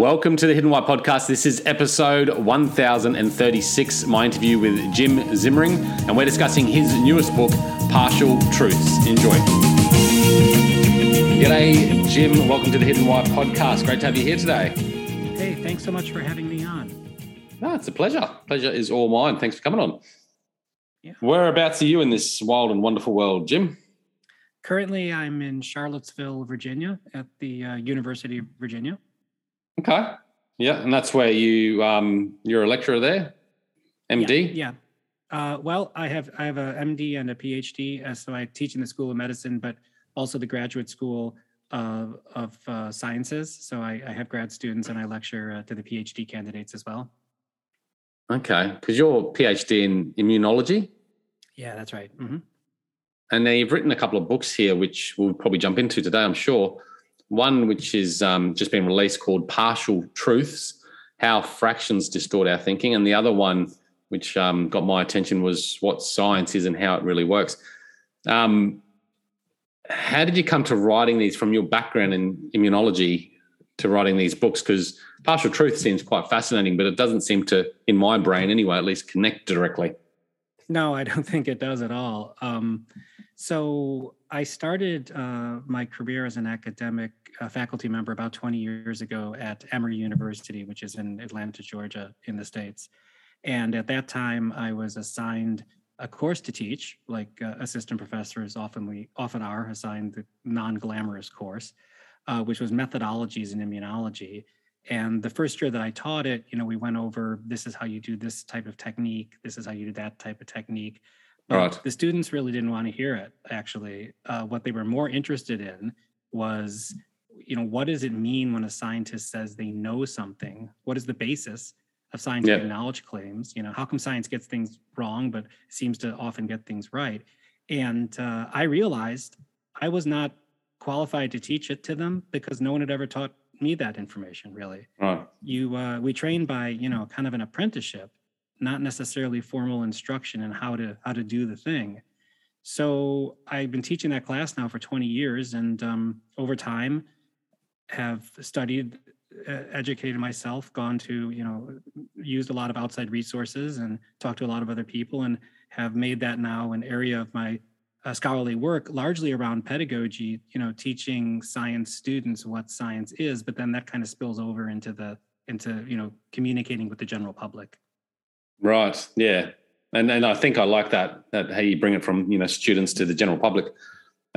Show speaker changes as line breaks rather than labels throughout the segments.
Welcome to the Hidden Why podcast. This is episode 1036, my interview with Jim Zimring, and we're discussing his newest book, Partial Truths. Enjoy. G'day, Jim. Welcome to the Hidden Why podcast. Great to have you here today.
Hey, thanks so much for having me on.
No, it's a pleasure. Pleasure is all mine. Thanks for coming on.
Yeah.
Whereabouts are you in this wild and wonderful world, Jim?
Currently, I'm in Charlottesville, Virginia, at the uh, University of Virginia.
Okay. Yeah, and that's where you um, you're a lecturer there, MD.
Yeah. yeah. Uh, well, I have I have a MD and a PhD, uh, so I teach in the School of Medicine, but also the Graduate School of, of uh, Sciences. So I, I, have grad students and I lecture uh, to the PhD candidates as well.
Okay, because you're PhD in immunology.
Yeah, that's right. Mm-hmm.
And now you've written a couple of books here, which we'll probably jump into today, I'm sure. One which is um, just been released called Partial Truths How Fractions Distort Our Thinking. And the other one, which um, got my attention, was What Science Is and How It Really Works. Um, how did you come to writing these from your background in immunology to writing these books? Because Partial Truth seems quite fascinating, but it doesn't seem to, in my brain anyway, at least connect directly.
No, I don't think it does at all. Um, so I started uh, my career as an academic uh, faculty member about 20 years ago at Emory University, which is in Atlanta, Georgia, in the States. And at that time, I was assigned a course to teach, like uh, assistant professors often, we, often are assigned the non glamorous course, uh, which was methodologies in immunology. And the first year that I taught it, you know, we went over this is how you do this type of technique, this is how you do that type of technique. Right. The students really didn't want to hear it. Actually, uh, what they were more interested in was, you know, what does it mean when a scientist says they know something? What is the basis of scientific knowledge claims? You know, how come science gets things wrong, but seems to often get things right? And uh, I realized I was not qualified to teach it to them because no one had ever taught me that information. Really,
right.
you uh, we train by you know kind of an apprenticeship not necessarily formal instruction in how to how to do the thing. So I've been teaching that class now for 20 years, and um, over time, have studied, educated myself, gone to you know, used a lot of outside resources, and talked to a lot of other people, and have made that now an area of my uh, scholarly work, largely around pedagogy. You know, teaching science students what science is, but then that kind of spills over into the into you know communicating with the general public.
Right. Yeah. And and I think I like that that how you bring it from you know students to the general public.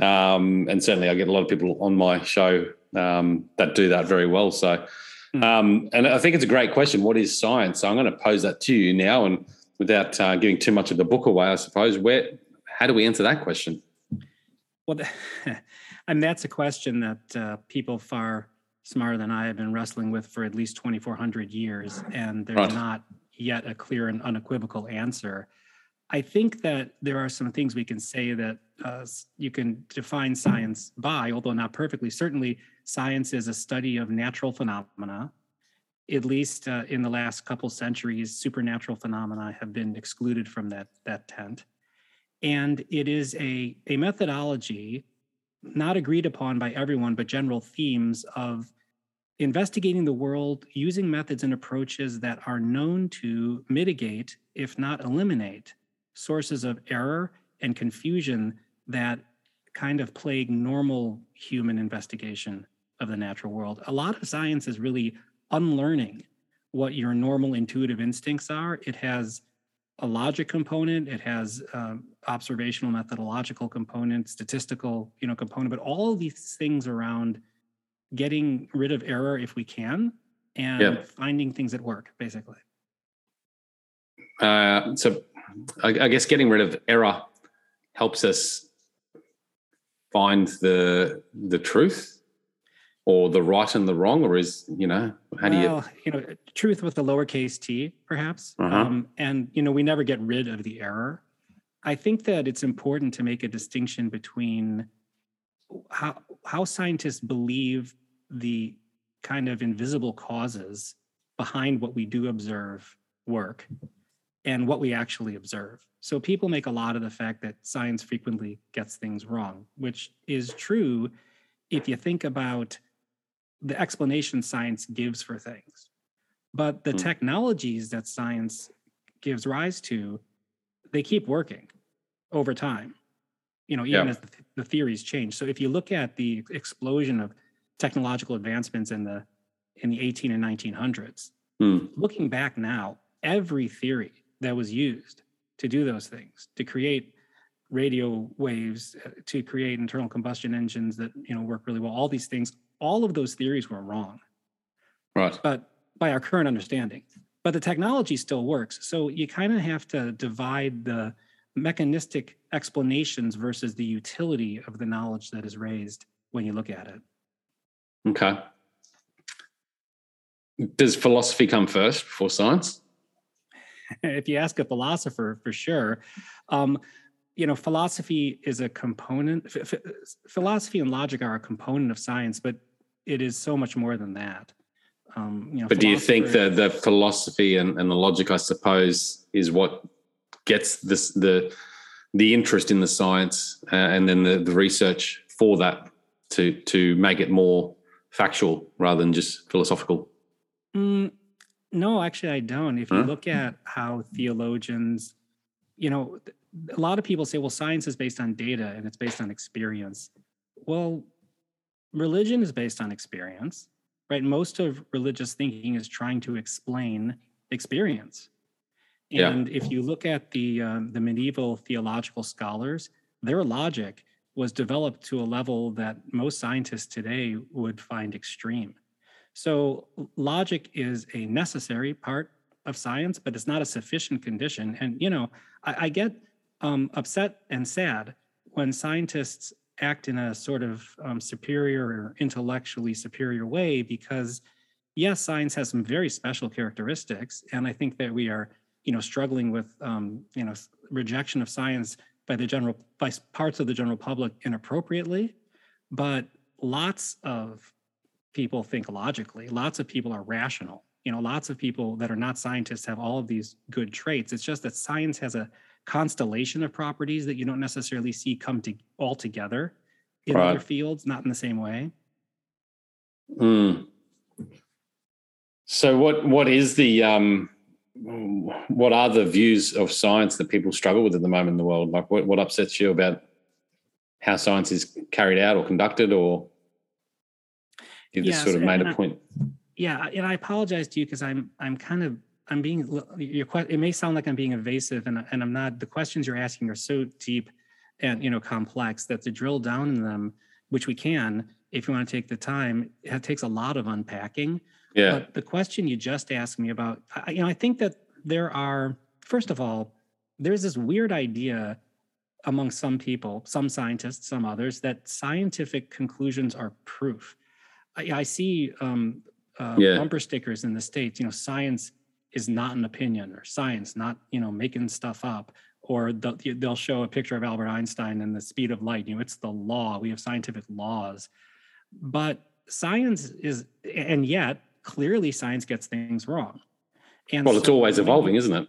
Um, and certainly I get a lot of people on my show um, that do that very well. So, hmm. um, and I think it's a great question. What is science? So I'm going to pose that to you now, and without uh, giving too much of the book away, I suppose. Where, how do we answer that question?
Well, and that's a question that uh, people far smarter than I have been wrestling with for at least 2,400 years, and there's right. not yet a clear and unequivocal answer. I think that there are some things we can say that uh, you can define science by, although not perfectly. Certainly, science is a study of natural phenomena. At least uh, in the last couple centuries, supernatural phenomena have been excluded from that, that tent. And it is a, a methodology not agreed upon by everyone, but general themes of investigating the world using methods and approaches that are known to mitigate, if not eliminate, sources of error and confusion that kind of plague normal human investigation of the natural world. A lot of science is really unlearning what your normal intuitive instincts are. It has a logic component, it has um, observational methodological component, statistical, you know, component, but all these things around getting rid of error if we can and yeah. finding things that work basically
uh, so I, I, guess getting rid of error helps us find the the truth or the right and the wrong or is you know how do
well, you you know truth with the lowercase t perhaps uh-huh. um, and you know we never get rid of the error i think that it's important to make a distinction between how how scientists believe the kind of invisible causes behind what we do observe work and what we actually observe. So people make a lot of the fact that science frequently gets things wrong, which is true if you think about the explanation science gives for things. But the mm. technologies that science gives rise to, they keep working over time, you know, even yeah. as the, the theories change. So if you look at the explosion of technological advancements in the in the 18 and 1900s, mm. looking back now, every theory that was used to do those things, to create radio waves, uh, to create internal combustion engines that you know work really well, all these things, all of those theories were wrong.
Right.
But by our current understanding. But the technology still works. So you kind of have to divide the mechanistic explanations versus the utility of the knowledge that is raised when you look at it.
Okay. Does philosophy come first before science?
if you ask a philosopher, for sure. Um, you know, philosophy is a component. F- philosophy and logic are a component of science, but it is so much more than that.
Um, you know, but do you think that the philosophy and, and the logic, I suppose, is what gets this the the interest in the science uh, and then the, the research for that to to make it more factual rather than just philosophical?
Mm, no, actually, I don't. If you huh? look at how theologians, you know, a lot of people say, well, science is based on data and it's based on experience. Well, religion is based on experience, right? Most of religious thinking is trying to explain experience. And yeah. if you look at the um, the medieval theological scholars, their logic was developed to a level that most scientists today would find extreme. So logic is a necessary part of science, but it's not a sufficient condition. And you know, I, I get um, upset and sad when scientists act in a sort of um, superior or intellectually superior way because yes science has some very special characteristics and i think that we are you know struggling with um, you know rejection of science by the general by parts of the general public inappropriately but lots of people think logically lots of people are rational you know lots of people that are not scientists have all of these good traits it's just that science has a constellation of properties that you don't necessarily see come to all together in right. other fields, not in the same way.
Mm. So what what is the um what are the views of science that people struggle with at the moment in the world? Like what, what upsets you about how science is carried out or conducted or you just sort of made a I, point.
Yeah, and I apologize to you because I'm I'm kind of I'm being your question. It may sound like I'm being evasive, and and I'm not. The questions you're asking are so deep and you know complex that to drill down in them, which we can if you want to take the time, it takes a lot of unpacking.
Yeah.
But the question you just asked me about, I, you know, I think that there are first of all, there's this weird idea among some people, some scientists, some others, that scientific conclusions are proof. I, I see um, uh, yeah. bumper stickers in the states. You know, science is not an opinion or science, not you know making stuff up. Or they'll, they'll show a picture of Albert Einstein and the speed of light. You know, it's the law. We have scientific laws, but science is, and yet clearly science gets things wrong.
And well, it's so, always evolving, isn't it?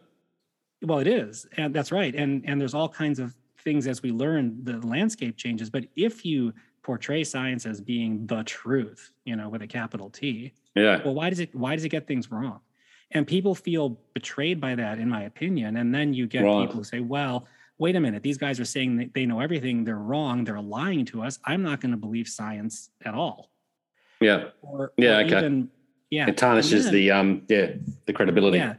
Well, it is, and that's right. And and there's all kinds of things as we learn. The landscape changes, but if you portray science as being the truth, you know, with a capital T,
yeah.
Well, why does it why does it get things wrong? And people feel betrayed by that, in my opinion. And then you get people who say, well, wait a minute, these guys are saying that they know everything. They're wrong. They're lying to us. I'm not going to believe science at all.
Yeah.
Or,
yeah. Or okay. Even,
yeah.
It tarnishes then, the um yeah the credibility.
Yeah.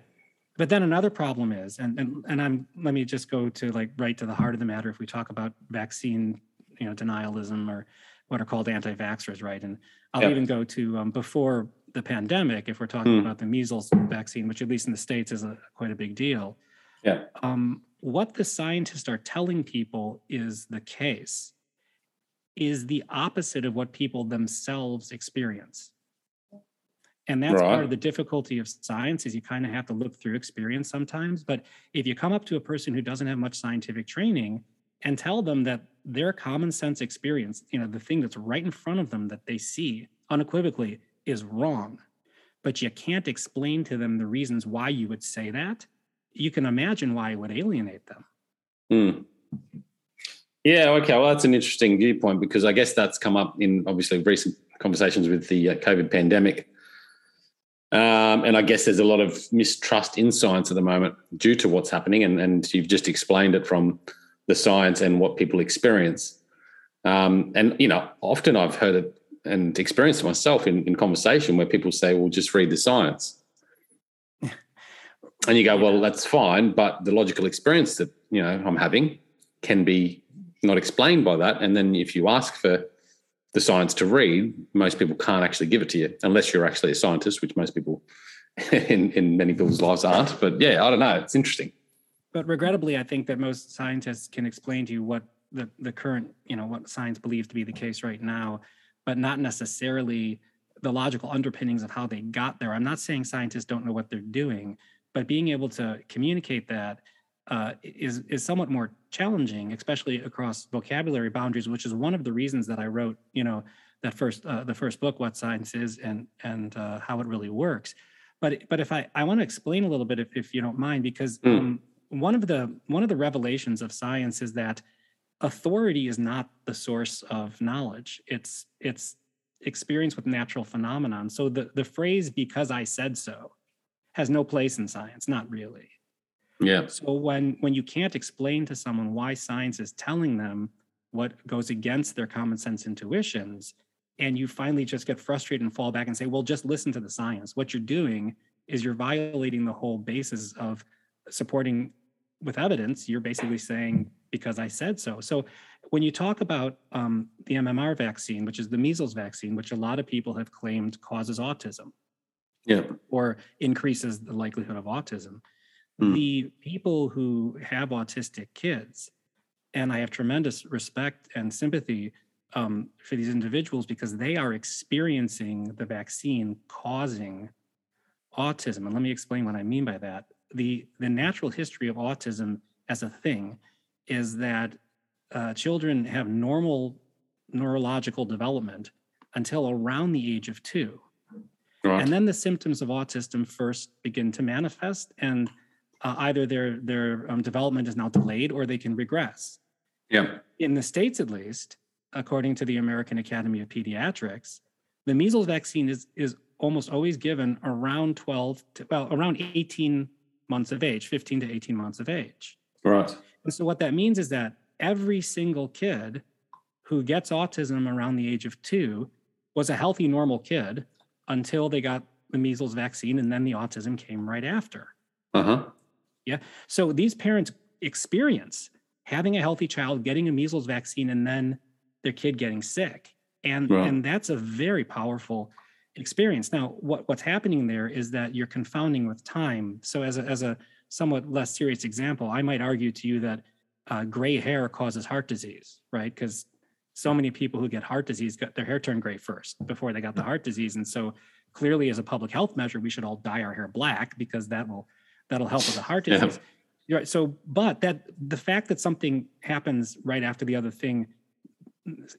But then another problem is, and, and and I'm let me just go to like right to the heart of the matter. If we talk about vaccine, you know, denialism or what are called anti-vaxxers, right? And I'll yeah. even go to um, before the pandemic, if we're talking mm. about the measles vaccine, which at least in the states is a, quite a big deal.
Yeah.
Um, what the scientists are telling people is the case is the opposite of what people themselves experience. And that's right. part of the difficulty of science is you kind of have to look through experience sometimes. But if you come up to a person who doesn't have much scientific training and tell them that their common sense experience, you know, the thing that's right in front of them that they see unequivocally is wrong, but you can't explain to them the reasons why you would say that, you can imagine why it would alienate them.
Hmm. Yeah, okay. Well, that's an interesting viewpoint because I guess that's come up in obviously recent conversations with the uh, COVID pandemic. Um, and I guess there's a lot of mistrust in science at the moment due to what's happening. And, and you've just explained it from the science and what people experience. Um, and, you know, often I've heard it and experienced it myself in, in conversation where people say, well, just read the science. and you go, well, that's fine. But the logical experience that, you know, I'm having can be not explained by that. And then if you ask for the science to read, most people can't actually give it to you unless you're actually a scientist, which most people in, in many people's lives aren't. But yeah, I don't know. It's interesting.
But regrettably, I think that most scientists can explain to you what the, the current, you know, what science believes to be the case right now, but not necessarily the logical underpinnings of how they got there. I'm not saying scientists don't know what they're doing, but being able to communicate that uh, is is somewhat more challenging, especially across vocabulary boundaries, which is one of the reasons that I wrote, you know, that first uh, the first book, What Science Is and and uh, how it really works. But but if I I want to explain a little bit, if, if you don't mind, because mm. um, one of the one of the revelations of science is that authority is not the source of knowledge. It's it's experience with natural phenomenon. So the the phrase "because I said so" has no place in science, not really.
Yeah.
So when when you can't explain to someone why science is telling them what goes against their common sense intuitions, and you finally just get frustrated and fall back and say, "Well, just listen to the science." What you're doing is you're violating the whole basis of supporting with evidence. You're basically saying because I said so. So when you talk about um, the MMR vaccine, which is the measles vaccine, which a lot of people have claimed causes autism,
yeah,
or increases the likelihood of autism mm. the people who have autistic kids, and I have tremendous respect and sympathy um, for these individuals because they are experiencing the vaccine causing autism. And let me explain what I mean by that. The, the natural history of autism as a thing is that uh, children have normal neurological development until around the age of two. Right. And then the symptoms of autism first begin to manifest. And uh, either their their um, development is now delayed or they can regress.
Yeah.
In the states, at least, according to the American Academy of Pediatrics, the measles vaccine is is almost always given around 12 to well around 18 months of age, 15 to 18 months of age.
Right.
And so what that means is that every single kid who gets autism around the age of two was a healthy, normal kid until they got the measles vaccine, and then the autism came right after.
Uh huh.
Yeah. So these parents experience having a healthy child, getting a measles vaccine, and then their kid getting sick. And, and that's a very powerful experience. Now, what, what's happening there is that you're confounding with time. So as a, as a somewhat less serious example, I might argue to you that uh, gray hair causes heart disease, right? Because so many people who get heart disease got their hair turned gray first before they got the heart disease. And so clearly as a public health measure, we should all dye our hair black because that will that'll help with the heart disease. Yeah. Right. So, but that the fact that something happens right after the other thing,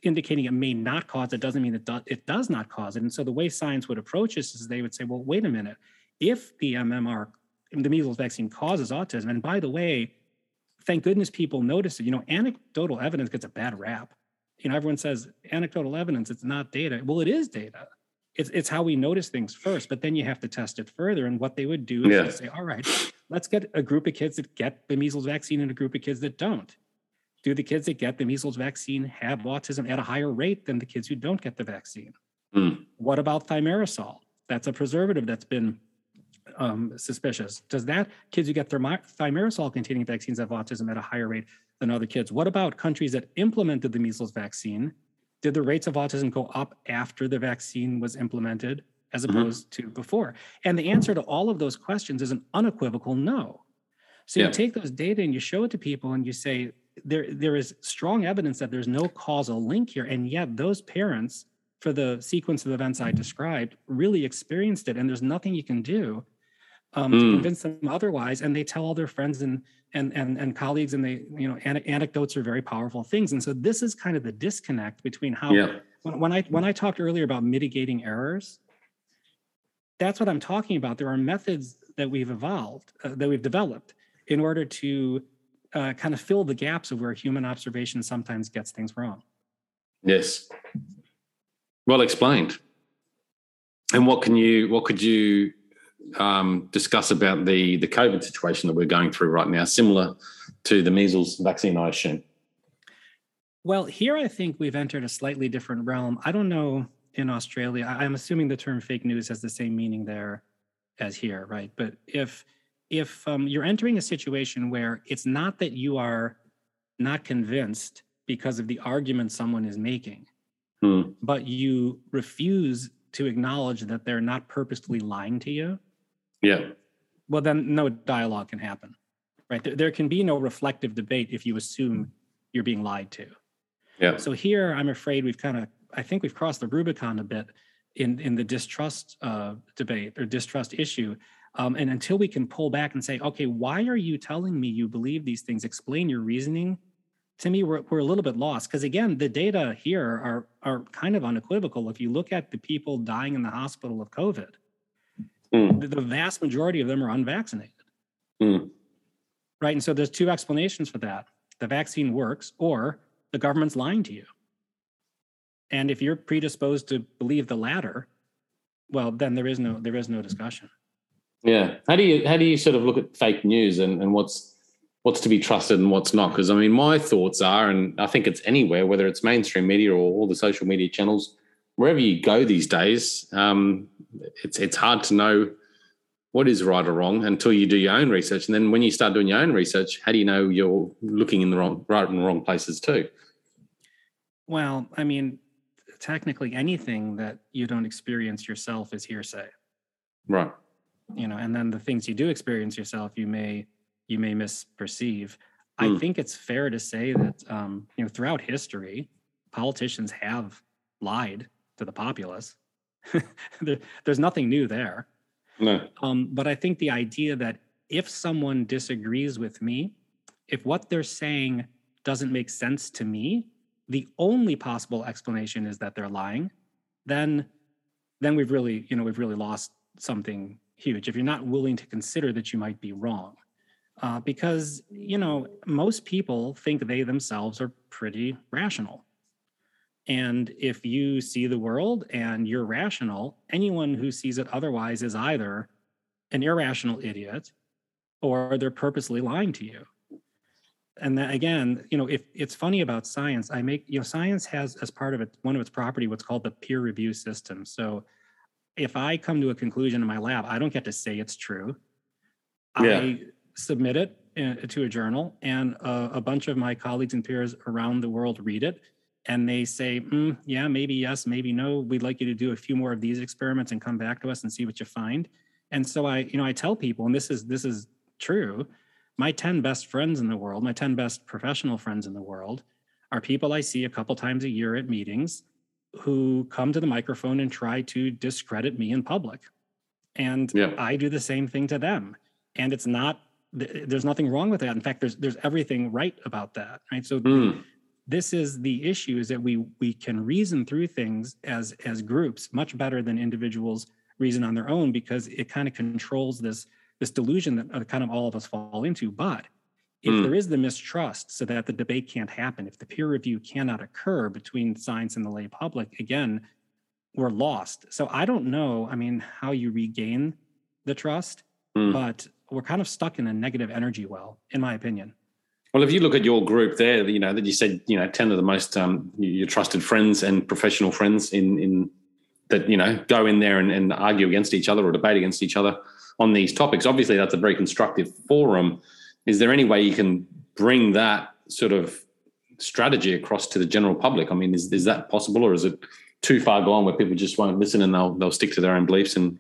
indicating it may not cause it, doesn't mean it does it does not cause it. And so, the way science would approach this is they would say, well, wait a minute, if the MMR, the measles vaccine causes autism, and by the way, thank goodness people notice it. You know, anecdotal evidence gets a bad rap. You know, everyone says anecdotal evidence, it's not data. Well, it is data it's it's how we notice things first, but then you have to test it further. And what they would do is yeah. say, all right, let's get a group of kids that get the measles vaccine and a group of kids that don't. Do the kids that get the measles vaccine have autism at a higher rate than the kids who don't get the vaccine? Mm. What about thimerosal? That's a preservative that's been um, suspicious. Does that kids who get thimerosal containing vaccines have autism at a higher rate than other kids? What about countries that implemented the measles vaccine did the rates of autism go up after the vaccine was implemented as mm-hmm. opposed mm-hmm. to before? And the answer to all of those questions is an unequivocal no. So yeah. you take those data and you show it to people and you say there there is strong evidence that there's no causal link here and yet those parents for the sequence of events I described really experienced it and there's nothing you can do um, mm. to convince them otherwise and they tell all their friends and and and, and colleagues and they you know an- anecdotes are very powerful things and so this is kind of the disconnect between how yeah. when, when i when i talked earlier about mitigating errors that's what i'm talking about there are methods that we've evolved uh, that we've developed in order to uh, kind of fill the gaps of where human observation sometimes gets things wrong
yes Well explained. And what can you what could you um, discuss about the the COVID situation that we're going through right now, similar to the measles vaccine, I assume?
Well, here I think we've entered a slightly different realm. I don't know in Australia. I'm assuming the term fake news has the same meaning there as here, right? But if if um, you're entering a situation where it's not that you are not convinced because of the argument someone is making,
hmm.
but you refuse to acknowledge that they're not purposely lying to you,
yeah.
Well, then no dialogue can happen, right? There, there can be no reflective debate if you assume you're being lied to.
Yeah.
So here, I'm afraid we've kind of, I think we've crossed the Rubicon a bit in in the distrust uh, debate or distrust issue. Um, and until we can pull back and say, okay, why are you telling me you believe these things? Explain your reasoning. To me, we're, we're a little bit lost because again, the data here are are kind of unequivocal. If you look at the people dying in the hospital of COVID,
Mm.
The, the, vast majority of them are unvaccinated.
Mm.
Right. And so there's two explanations for that. The vaccine works or the government's lying to you. And if you're predisposed to believe the latter, well, then there is no there is no discussion.
Yeah. How do you how do you sort of look at fake news and, and what's what's to be trusted and what's not? Because I mean, my thoughts are, and I think it's anywhere, whether it's mainstream media or all the social media channels, wherever you go these days, um, it's it's hard to know what is right or wrong until you do your own research. And then when you start doing your own research, how do you know you're looking in the wrong right and wrong places too?
Well, I mean, technically anything that you don't experience yourself is hearsay.
Right.
You know, and then the things you do experience yourself, you may you may misperceive. Mm. I hmm. think it's fair to say that um, you know throughout history, politicians have lied to the populace. there, there's nothing new there.
No.
Um, but I think the idea that if someone disagrees with me, if what they're saying doesn't make sense to me, the only possible explanation is that they're lying, then then we've really, you know, we've really lost something huge. If you're not willing to consider that you might be wrong. Uh, because, you know, most people think they themselves are pretty rational. And if you see the world and you're rational, anyone who sees it otherwise is either an irrational idiot or they're purposely lying to you. And that, again, you know, if it's funny about science, I make, you know, science has as part of it, one of its property, what's called the peer review system. So if I come to a conclusion in my lab, I don't get to say it's true. Yeah. I submit it uh, to a journal and a, a bunch of my colleagues and peers around the world read it and they say, mm, yeah, maybe yes, maybe no. We'd like you to do a few more of these experiments and come back to us and see what you find. And so I, you know, I tell people, and this is this is true. My 10 best friends in the world, my 10 best professional friends in the world, are people I see a couple times a year at meetings who come to the microphone and try to discredit me in public. And yeah. I do the same thing to them. And it's not there's nothing wrong with that. In fact, there's there's everything right about that. Right. So mm this is the issue is that we we can reason through things as as groups much better than individuals reason on their own because it kind of controls this this delusion that uh, kind of all of us fall into but if mm. there is the mistrust so that the debate can't happen if the peer review cannot occur between science and the lay public again we're lost so i don't know i mean how you regain the trust mm. but we're kind of stuck in a negative energy well in my opinion
well, if you look at your group there, you know that you said you know ten of the most um, your trusted friends and professional friends in in that you know go in there and, and argue against each other or debate against each other on these topics. Obviously, that's a very constructive forum. Is there any way you can bring that sort of strategy across to the general public? I mean, is is that possible, or is it too far gone where people just won't listen and they'll they'll stick to their own beliefs and,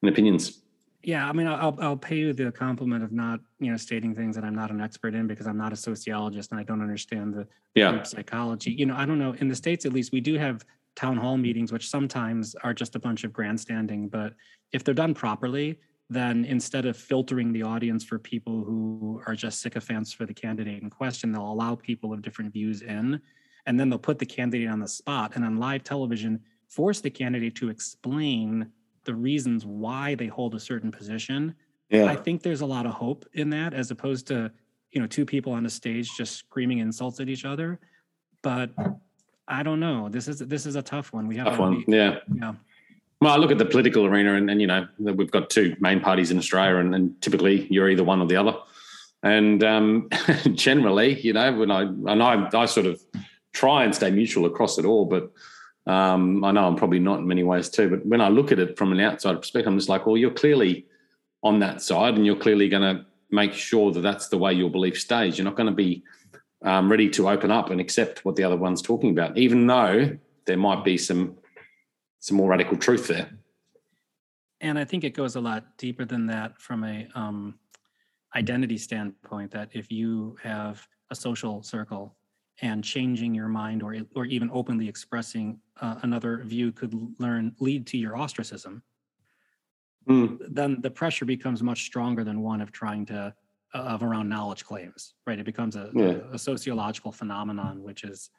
and opinions?
Yeah, I mean, I'll I'll pay you the compliment of not you know stating things that I'm not an expert in because I'm not a sociologist and I don't understand the
yeah.
psychology. You know, I don't know. In the states, at least, we do have town hall meetings, which sometimes are just a bunch of grandstanding. But if they're done properly, then instead of filtering the audience for people who are just sycophants for the candidate in question, they'll allow people of different views in, and then they'll put the candidate on the spot and on live television force the candidate to explain the reasons why they hold a certain position. Yeah. I think there's a lot of hope in that as opposed to, you know, two people on a stage just screaming insults at each other. But I don't know. This is this is a tough one. We have
tough one. Yeah.
Yeah.
Well, I look at the political arena, and, and you know we've got two main parties in Australia, and, and typically you're either one or the other. And um, generally, you know, when I and I, I sort of try and stay neutral across it all, but um, I know I'm probably not in many ways too. But when I look at it from an outside perspective, I'm just like, well, you're clearly on that side, and you're clearly going to make sure that that's the way your belief stays. You're not going to be um, ready to open up and accept what the other one's talking about, even though there might be some some more radical truth there.
And I think it goes a lot deeper than that from a um, identity standpoint. That if you have a social circle and changing your mind or or even openly expressing uh, another view could learn lead to your ostracism mm. then the pressure becomes much stronger than one of trying to uh, of around knowledge claims, right? It becomes a, yeah. a, a sociological phenomenon, which is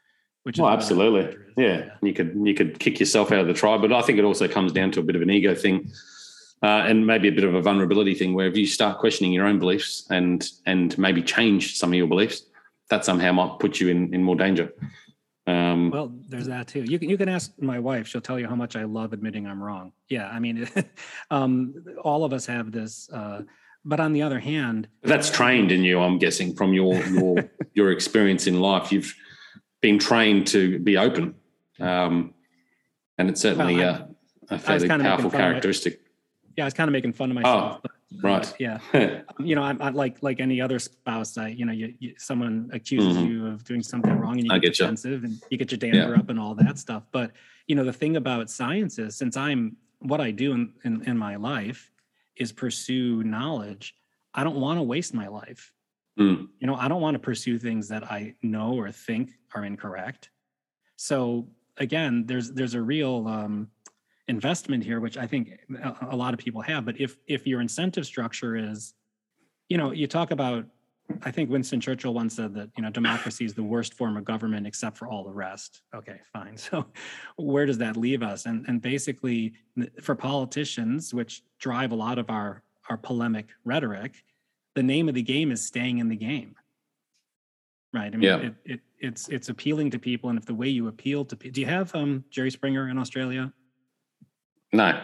which
well, absolutely, yeah. yeah. You could you could kick yourself out of the tribe, but I think it also comes down to a bit of an ego thing. Uh, and maybe a bit of a vulnerability thing where if you start questioning your own beliefs and and maybe change some of your beliefs, that somehow might put you in, in more danger.
Um, well, there's that too. You can you can ask my wife; she'll tell you how much I love admitting I'm wrong. Yeah, I mean, um, all of us have this. Uh, but on the other hand,
that's trained in you. I'm guessing from your your your experience in life, you've been trained to be open, um, and it's certainly well, a, a fairly powerful characteristic.
Yeah, I was kind of making fun of myself. Oh.
Right.
yeah. you know, I'm, I'm, like like any other spouse. I, you know, you, you someone accuses mm-hmm. you of doing something wrong, and you I get, defensive, you. and you get your dander yeah. up and all that stuff. But you know, the thing about science is, since I'm what I do in, in, in my life is pursue knowledge. I don't want to waste my life. Mm. You know, I don't want to pursue things that I know or think are incorrect. So again, there's there's a real um, investment here, which I think a, lot of people have. But if if your incentive structure is, you know, you talk about, I think Winston Churchill once said that you know democracy is the worst form of government except for all the rest. Okay, fine. So where does that leave us? And and basically for politicians, which drive a lot of our our polemic rhetoric, the name of the game is staying in the game. Right. I mean, yeah. it, it, it's it's appealing to people, and if the way you appeal to people, do you have um, Jerry Springer in Australia?
No.
All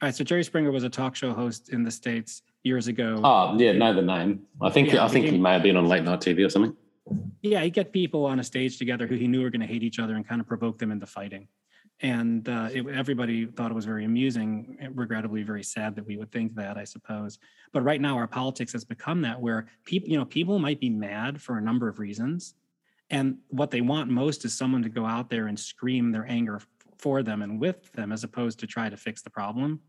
right. So Jerry Springer was a talk show host in the states years ago.
Oh yeah, know the name. I think yeah, I think he, he may have been on late night TV or something.
Yeah, he'd get people on a stage together who he knew were going to hate each other and kind of provoke them into fighting. And uh, it, everybody thought it was very amusing. Regrettably, very sad that we would think that, I suppose. But right now, our politics has become that where people, you know, people might be mad for a number of reasons, and what they want most is someone to go out there and scream their anger for them and with them as opposed to try to fix the problem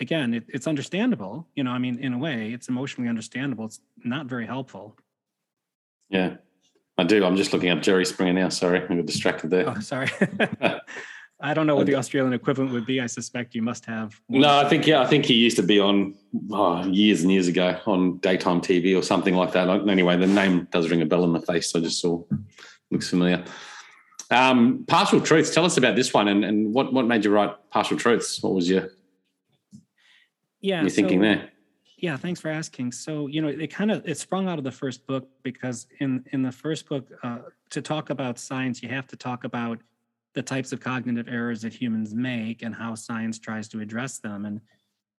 again it, it's understandable you know i mean in a way it's emotionally understandable it's not very helpful
yeah i do i'm just looking up jerry springer now sorry i got distracted there
oh sorry I don't know what the Australian equivalent would be. I suspect you must have.
No, I think yeah, I think he used to be on oh, years and years ago on daytime TV or something like that. Anyway, the name does ring a bell in the face. I just saw looks familiar. Um, partial truths. Tell us about this one and, and what, what made you write partial truths? What was your
yeah
your thinking so, there?
Yeah, thanks for asking. So you know, it kind of it sprung out of the first book because in in the first book, uh, to talk about science, you have to talk about the types of cognitive errors that humans make and how science tries to address them. And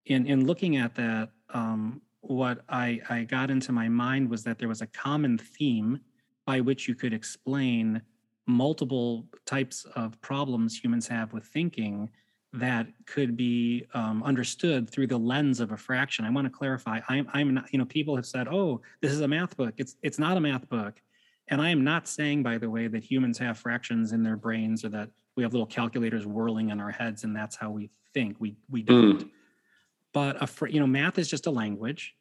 in in looking at that, um, what I I got into my mind was that there was a common theme by which you could explain multiple types of problems humans have with thinking that could be um, understood through the lens of a fraction. I want to clarify. I'm, I'm not. You know, people have said, "Oh, this is a math book." It's it's not a math book, and I am not saying, by the way, that humans have fractions in their brains or that we have little calculators whirling in our heads and that's how we think. We we don't. Mm. But a fr- you know, math is just a language,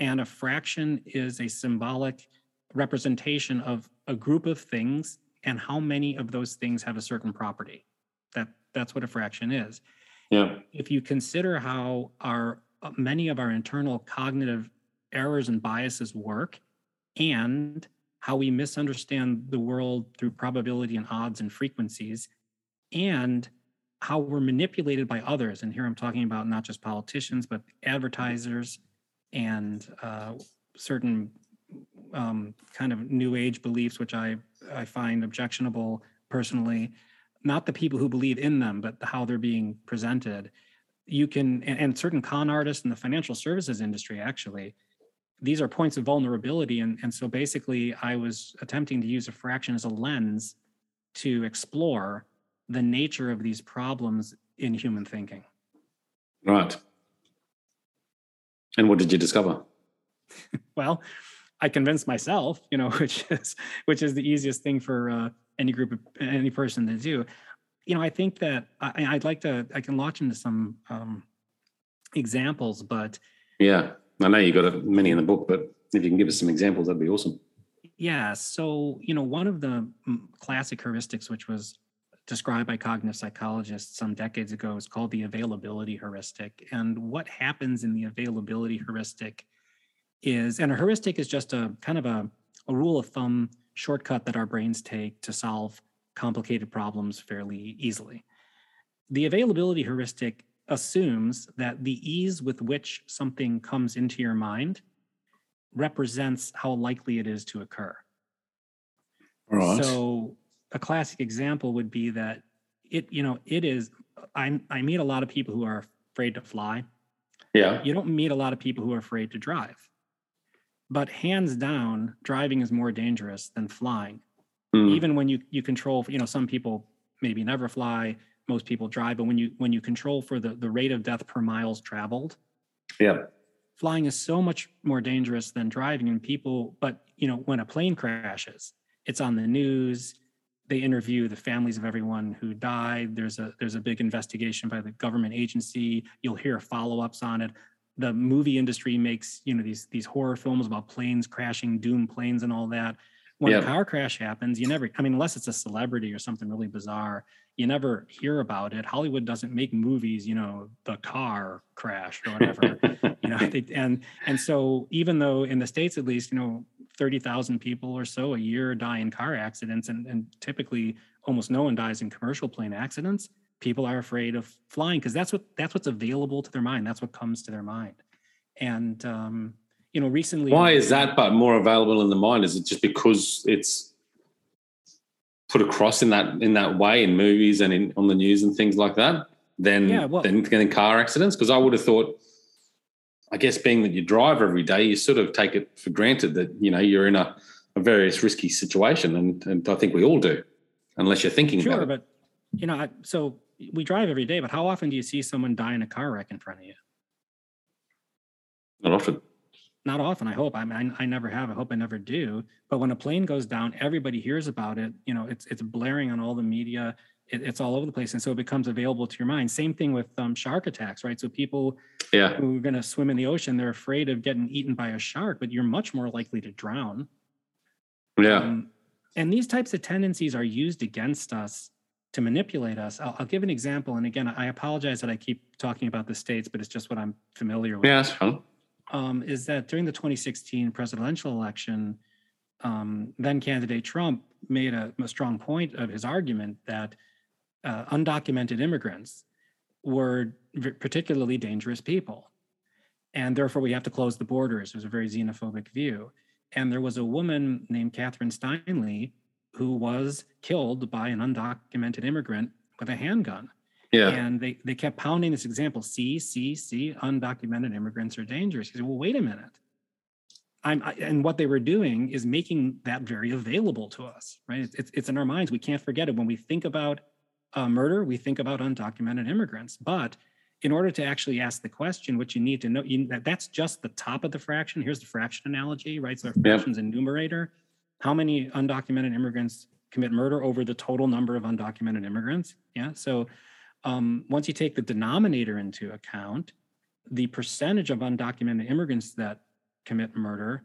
and a fraction is a symbolic representation of a group of things and how many of those things have a certain property. That that's what a fraction is.
Yeah.
If you consider how our uh, many of our internal cognitive errors and biases work and how we misunderstand the world through probability and odds and frequencies and how we're manipulated by others and here i'm talking about not just politicians but advertisers and uh, certain um, kind of new age beliefs, which I I find objectionable, personally, not the people who believe in them, but how they're being presented. You can, and, and certain con artists in the financial services industry actually, these are points of vulnerability. And, and so basically, I was attempting to use a fraction as a lens to explore the nature of these problems in human thinking.
Right. And what did you discover?
well, I convinced myself, you know, which is which is the easiest thing for uh, any group of any person to do. You know, I think that I, would like to. I can launch into some um, examples, but
yeah, I know you got many in the book, but if you can give us some examples, that'd be awesome.
Yeah. So you know, one of the mm, classic heuristics, which was described by cognitive psychologists some decades ago, is called the availability heuristic. And what happens in the availability heuristic is, and a heuristic is just a kind of a, a rule of thumb shortcut that our brains take to solve complicated problems fairly easily. The availability heuristic assumes that the ease with which something comes into your mind represents how likely it is to occur. Right. So a classic example would be that it, you know, it is I I meet a lot of people who are afraid to fly.
Yeah.
You don't meet a lot of people who are afraid to drive. But hands down, driving is more dangerous than flying. Mm. Even when you you control, you know, some people maybe never fly, most people drive, but when you when you control for the the rate of death per miles traveled,
yeah,
flying is so much more dangerous than driving. And people, but you know, when a plane crashes, it's on the news. They interview the families of everyone who died. There's a there's a big investigation by the government agency. You'll hear follow ups on it the movie industry makes you know these these horror films about planes crashing doom planes and all that. When a car crash happens you never i mean unless it's a celebrity or something really bizarre you never hear about it. Hollywood doesn't make movies you know the car crashed or whatever you know they, and and so even though in the states at least you know 30,000 people or so a year die in car accidents and, and typically almost no one dies in commercial plane accidents people are afraid of flying because that's what that's what's available to their mind. That's what comes to their mind. And um, you know recently
why is that but more available in the mind? Is it just because it's put across in that in that way in movies and in on the news and things like that than yeah, well, than, than car accidents? Because i would have thought i guess being that you drive every day you sort of take it for granted that you know you're in a, a various risky situation and, and i think we all do unless you're thinking
sure,
about it.
but you know I, so we drive every day, but how often do you see someone die in a car wreck in front of you?
Not often.
Not often. I hope. I mean, I, I never have. I hope I never do. But when a plane goes down, everybody hears about it. You know, it's it's blaring on all the media. It, it's all over the place, and so it becomes available to your mind. Same thing with um, shark attacks, right? So people
yeah.
who are going to swim in the ocean, they're afraid of getting eaten by a shark, but you're much more likely to drown.
Yeah. Um,
and these types of tendencies are used against us to manipulate us. I'll, I'll, give an example. And again, I apologize that I keep talking about the states, but it's just what I'm familiar with.
Yeah, that's fine.
Um, is that during the 2016 presidential election, um, then candidate Trump made a, a, strong point of his argument that uh, undocumented immigrants were particularly dangerous people. And therefore, we have to close the borders. It was a very xenophobic view. And there was a woman named Kathryn Steinle who was killed by an undocumented immigrant with a handgun.
Yeah.
And they, they kept pounding this example see, see, see, undocumented immigrants are dangerous. He said, well, wait a minute. I'm, I, and what they were doing is making that very available to us, right? It's, it's in our minds. We can't forget it. When we think about uh, murder, we think about undocumented immigrants. But in order to actually ask the question, what you need to know, you, that, that's just the top of the fraction. Here's the fraction analogy, right? So our fraction's yep. a numerator how many undocumented immigrants commit murder over the total number of undocumented immigrants. Yeah. So um, once you take the denominator into account, the percentage of undocumented immigrants that commit murder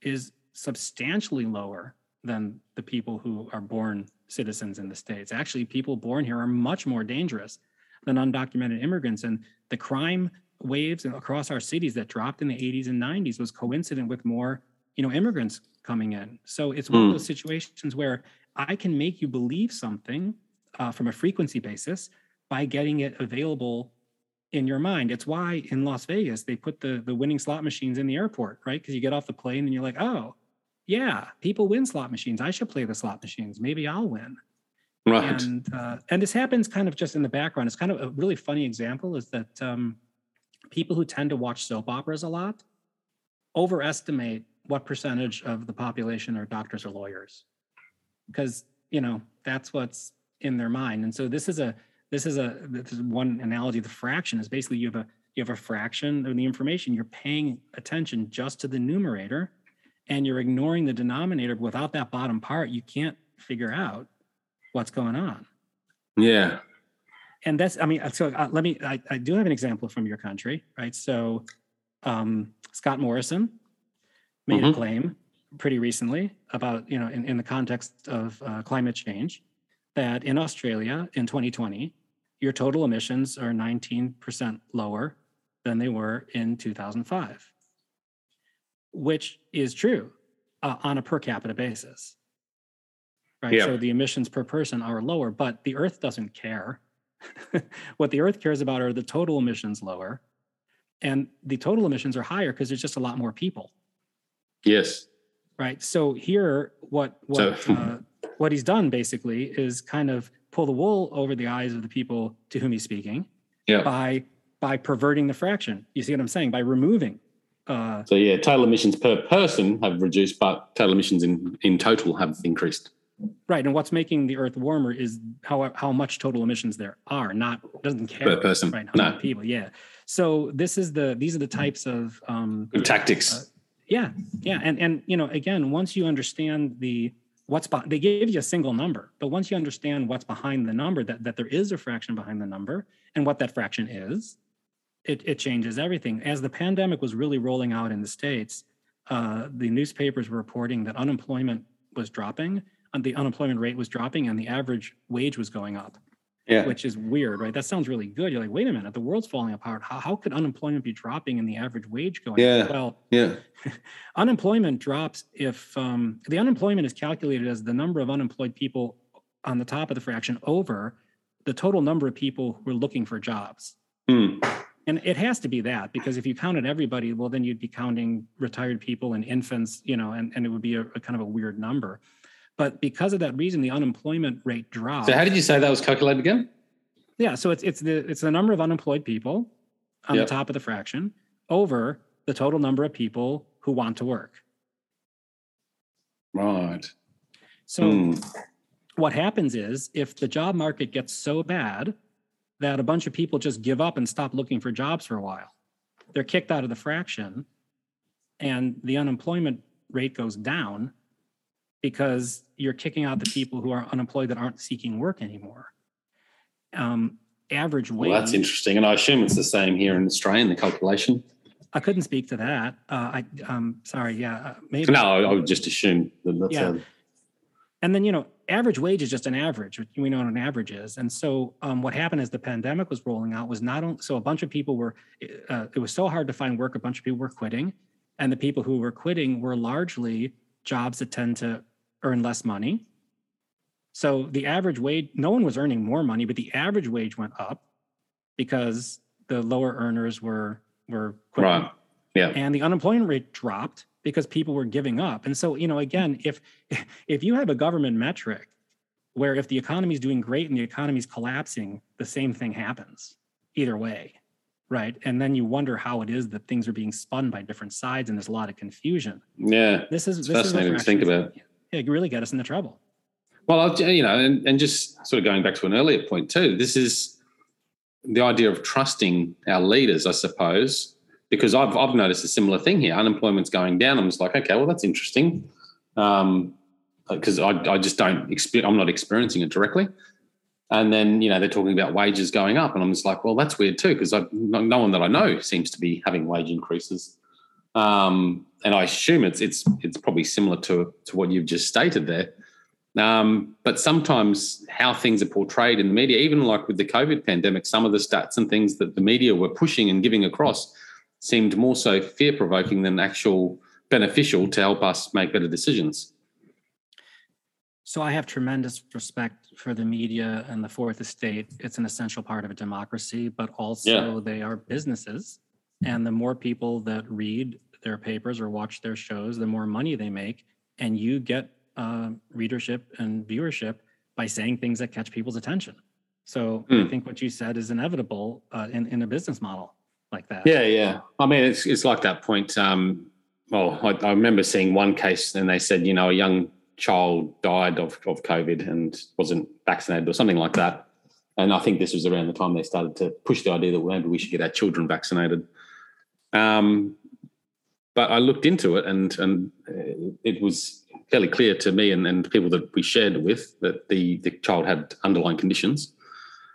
is substantially lower than the people who are born citizens in the states. Actually, people born here are much more dangerous than undocumented immigrants. And the crime waves across our cities that dropped in the 80s and 90s was coincident with more, you know, immigrants coming in. So it's one mm. of hmm. those situations where I can make you believe something uh, from a frequency basis by getting it available in your mind. It's why in Las Vegas they put the the winning slot machines in the airport, right? Because you get off the plane and you're like, oh, yeah, people win slot machines. I should play the slot machines. Maybe I'll win.
Right.
And uh, and this happens kind of just in the background. It's kind of a really funny example is that um, people who tend to watch soap operas a lot overestimate what percentage of the population are doctors or lawyers? Because you know that's what's in their mind. And so this is a this is a this is one analogy. The fraction is basically you have a you have a fraction of the information. You're paying attention just to the numerator and you're ignoring the denominator without that bottom part you can't figure out what's going on.
Yeah.
And that's i mean so uh, let me I, I do have an example from your country right? So um, scott morrison made mm-hmm. a claim pretty recently about you know in, in the context of uh, climate change that in australia in 2020 your total emissions are 19% lower than they were in 2005 which is true uh, on a per capita basis right yeah. so the emissions per person are lower but the earth doesn't care what the earth cares about are the total emissions lower and the total emissions are higher because there's just a lot more people
yes
right so here what what so, uh, what he's done basically is kind of pull the wool over the eyes of the people to whom he's speaking
yeah.
by by perverting the fraction you see what i'm saying by removing
uh, so yeah total emissions per person have reduced but total emissions in in total have increased
Right, and what's making the Earth warmer is how how much total emissions there are. Not doesn't care
per person.
Right, how no. people. Yeah. So this is the these are the types of um,
tactics. Uh,
yeah, yeah, and and you know again, once you understand the what's behind, they give you a single number, but once you understand what's behind the number, that that there is a fraction behind the number, and what that fraction is, it it changes everything. As the pandemic was really rolling out in the states, uh, the newspapers were reporting that unemployment was dropping the unemployment rate was dropping and the average wage was going up.
Yeah.
Which is weird, right? That sounds really good. You're like, wait a minute, the world's falling apart. How, how could unemployment be dropping and the average wage going
yeah.
up? Well,
yeah.
unemployment drops if um, the unemployment is calculated as the number of unemployed people on the top of the fraction over the total number of people who are looking for jobs.
Mm.
And it has to be that because if you counted everybody, well, then you'd be counting retired people and infants, you know, and, and it would be a, a kind of a weird number. But because of that reason, the unemployment rate dropped.
So how did you say that was calculated again?
Yeah, so it's it's the it's the number of unemployed people on yep. the top of the fraction over the total number of people who want to work.
Right.
So mm. what happens is if the job market gets so bad that a bunch of people just give up and stop looking for jobs for a while, they're kicked out of the fraction and the unemployment rate goes down because you're kicking out the people who are unemployed that aren't seeking work anymore. Um, average wage.
Well, that's interesting, and I assume it's the same here in Australia in the calculation.
I couldn't speak to that. Uh, I um sorry, yeah, uh, maybe.
No, I would just assume that that's
yeah. A... And then you know, average wage is just an average. We know what an average is, and so um, what happened as the pandemic was rolling out was not only so a bunch of people were. Uh, it was so hard to find work. A bunch of people were quitting, and the people who were quitting were largely jobs that tend to earn less money. So the average wage, no one was earning more money, but the average wage went up because the lower earners were were quitting.
Right. Yeah.
And the unemployment rate dropped because people were giving up. And so, you know, again, if if you have a government metric where if the economy is doing great and the economy is collapsing, the same thing happens either way. Right. And then you wonder how it is that things are being spun by different sides and there's a lot of confusion.
Yeah.
This is
it's
this
fascinating
is
to think about
it really got us into trouble.
Well, you know, and, and just sort of going back to an earlier point too, this is the idea of trusting our leaders, I suppose, because I've, I've noticed a similar thing here. Unemployment's going down. I'm just like, okay, well, that's interesting. Um, because I, I just don't experience, I'm not experiencing it directly. And then, you know, they're talking about wages going up. And I'm just like, well, that's weird too, because no one that I know seems to be having wage increases. Um, and I assume it's it's it's probably similar to to what you've just stated there. Um, but sometimes how things are portrayed in the media, even like with the COVID pandemic, some of the stats and things that the media were pushing and giving across seemed more so fear provoking than actual beneficial to help us make better decisions.
So I have tremendous respect for the media and the fourth estate. It's an essential part of a democracy, but also yeah. they are businesses. And the more people that read their papers or watch their shows, the more money they make, and you get uh, readership and viewership by saying things that catch people's attention. So mm. I hmm. think what you said is inevitable uh, in in a business model like that.
Yeah, yeah. I mean, it's it's like that point. Um, well, I, I remember seeing one case, and they said, you know, a young child died of of COVID and wasn't vaccinated or something like that. And I think this was around the time they started to push the idea that maybe we should get our children vaccinated. Um, but I looked into it, and and it was fairly clear to me and, and people that we shared with that the the child had underlying conditions.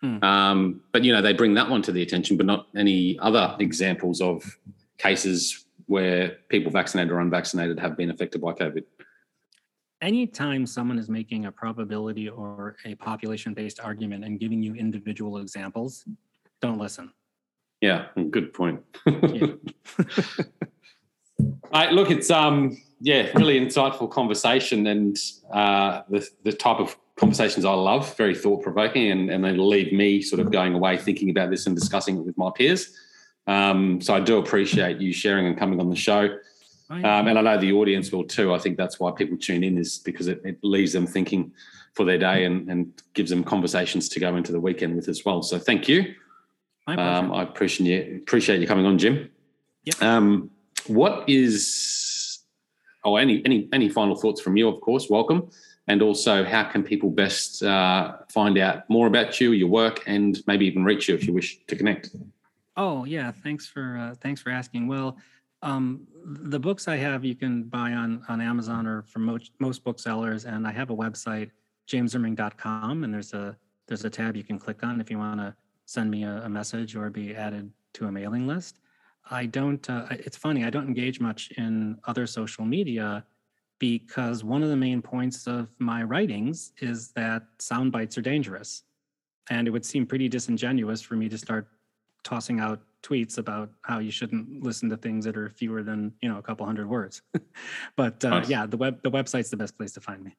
Hmm. Um, but you know they bring that one to the attention, but not any other examples of cases where people vaccinated or unvaccinated have been affected by COVID.
Anytime someone is making a probability or a population based argument and giving you individual examples, don't listen.
Yeah, good point. yeah. right, look, it's um, yeah, really insightful conversation, and uh, the the type of conversations I love, very thought provoking, and and they leave me sort of going away thinking about this and discussing it with my peers. Um, so I do appreciate you sharing and coming on the show. Um, and I know the audience will too. I think that's why people tune in is because it, it leaves them thinking for their day and, and gives them conversations to go into the weekend with as well. So thank you. Um, I appreciate you, appreciate you coming on, Jim. Yep. Um, what is oh any any any final thoughts from you? Of course, welcome. And also, how can people best uh, find out more about you, your work, and maybe even reach you if you wish to connect?
Oh yeah, thanks for uh, thanks for asking. Well, um, the books I have you can buy on on Amazon or from most most booksellers, and I have a website jameszimring.com, and there's a there's a tab you can click on if you want to send me a, a, message or be added to a mailing list. I don't, uh, it's funny, I don't engage much in other social media because one of the main points of my writings is that sound bites are dangerous. And it would seem pretty disingenuous for me to start tossing out tweets about how you shouldn't listen to things that are fewer than you know a couple hundred words but uh, nice. yeah the web the website's the best place to find me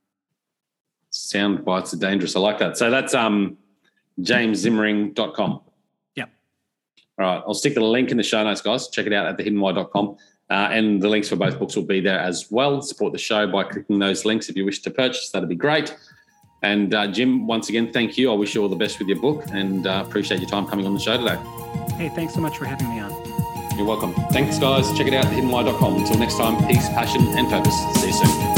sound bites are dangerous i like that so that's um jameszimring.com. All right. I'll stick the link in the show notes, guys. Check it out at thehiddenwhy.com. Uh, and the links for both books will be there as well. Support the show by clicking those links if you wish to purchase. That'd be great. And uh, Jim, once again, thank you. I wish you all the best with your book and uh, appreciate your time coming on the show today.
Hey, thanks so much for having me on.
You're welcome. Thanks, guys. Check it out, thehiddenwhy.com. Until next time, peace, passion, and purpose. See you soon.